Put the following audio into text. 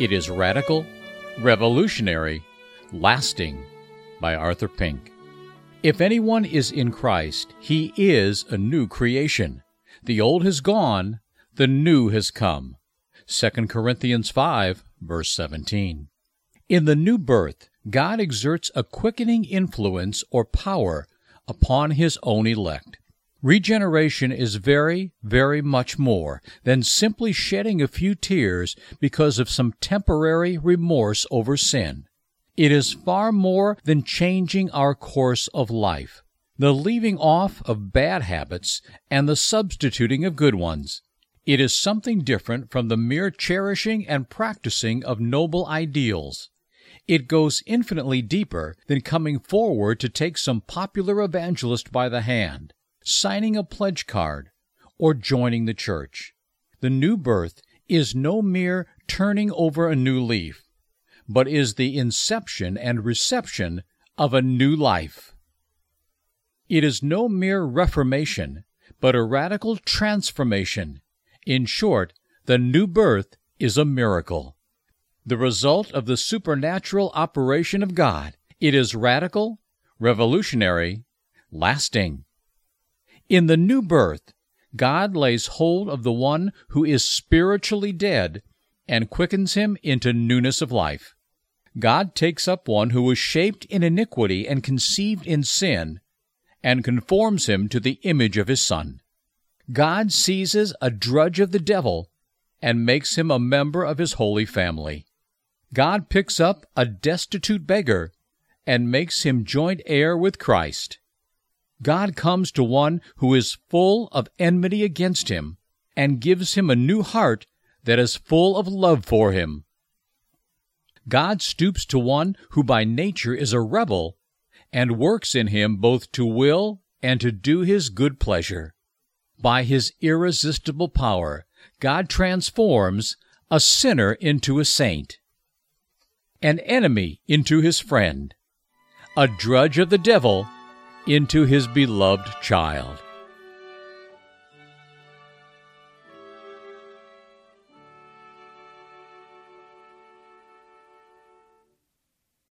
It is radical, revolutionary, lasting by Arthur Pink. If anyone is in Christ, he is a new creation. The old has gone, the new has come. 2 Corinthians 5, verse 17. In the new birth, God exerts a quickening influence or power upon his own elect. Regeneration is very, very much more than simply shedding a few tears because of some temporary remorse over sin. It is far more than changing our course of life, the leaving off of bad habits and the substituting of good ones. It is something different from the mere cherishing and practicing of noble ideals. It goes infinitely deeper than coming forward to take some popular evangelist by the hand signing a pledge card, or joining the church. The new birth is no mere turning over a new leaf, but is the inception and reception of a new life. It is no mere reformation, but a radical transformation. In short, the new birth is a miracle. The result of the supernatural operation of God, it is radical, revolutionary, lasting. In the new birth, God lays hold of the one who is spiritually dead and quickens him into newness of life. God takes up one who was shaped in iniquity and conceived in sin and conforms him to the image of his Son. God seizes a drudge of the devil and makes him a member of his holy family. God picks up a destitute beggar and makes him joint heir with Christ. God comes to one who is full of enmity against him and gives him a new heart that is full of love for him. God stoops to one who by nature is a rebel and works in him both to will and to do his good pleasure. By his irresistible power, God transforms a sinner into a saint, an enemy into his friend, a drudge of the devil into his beloved child.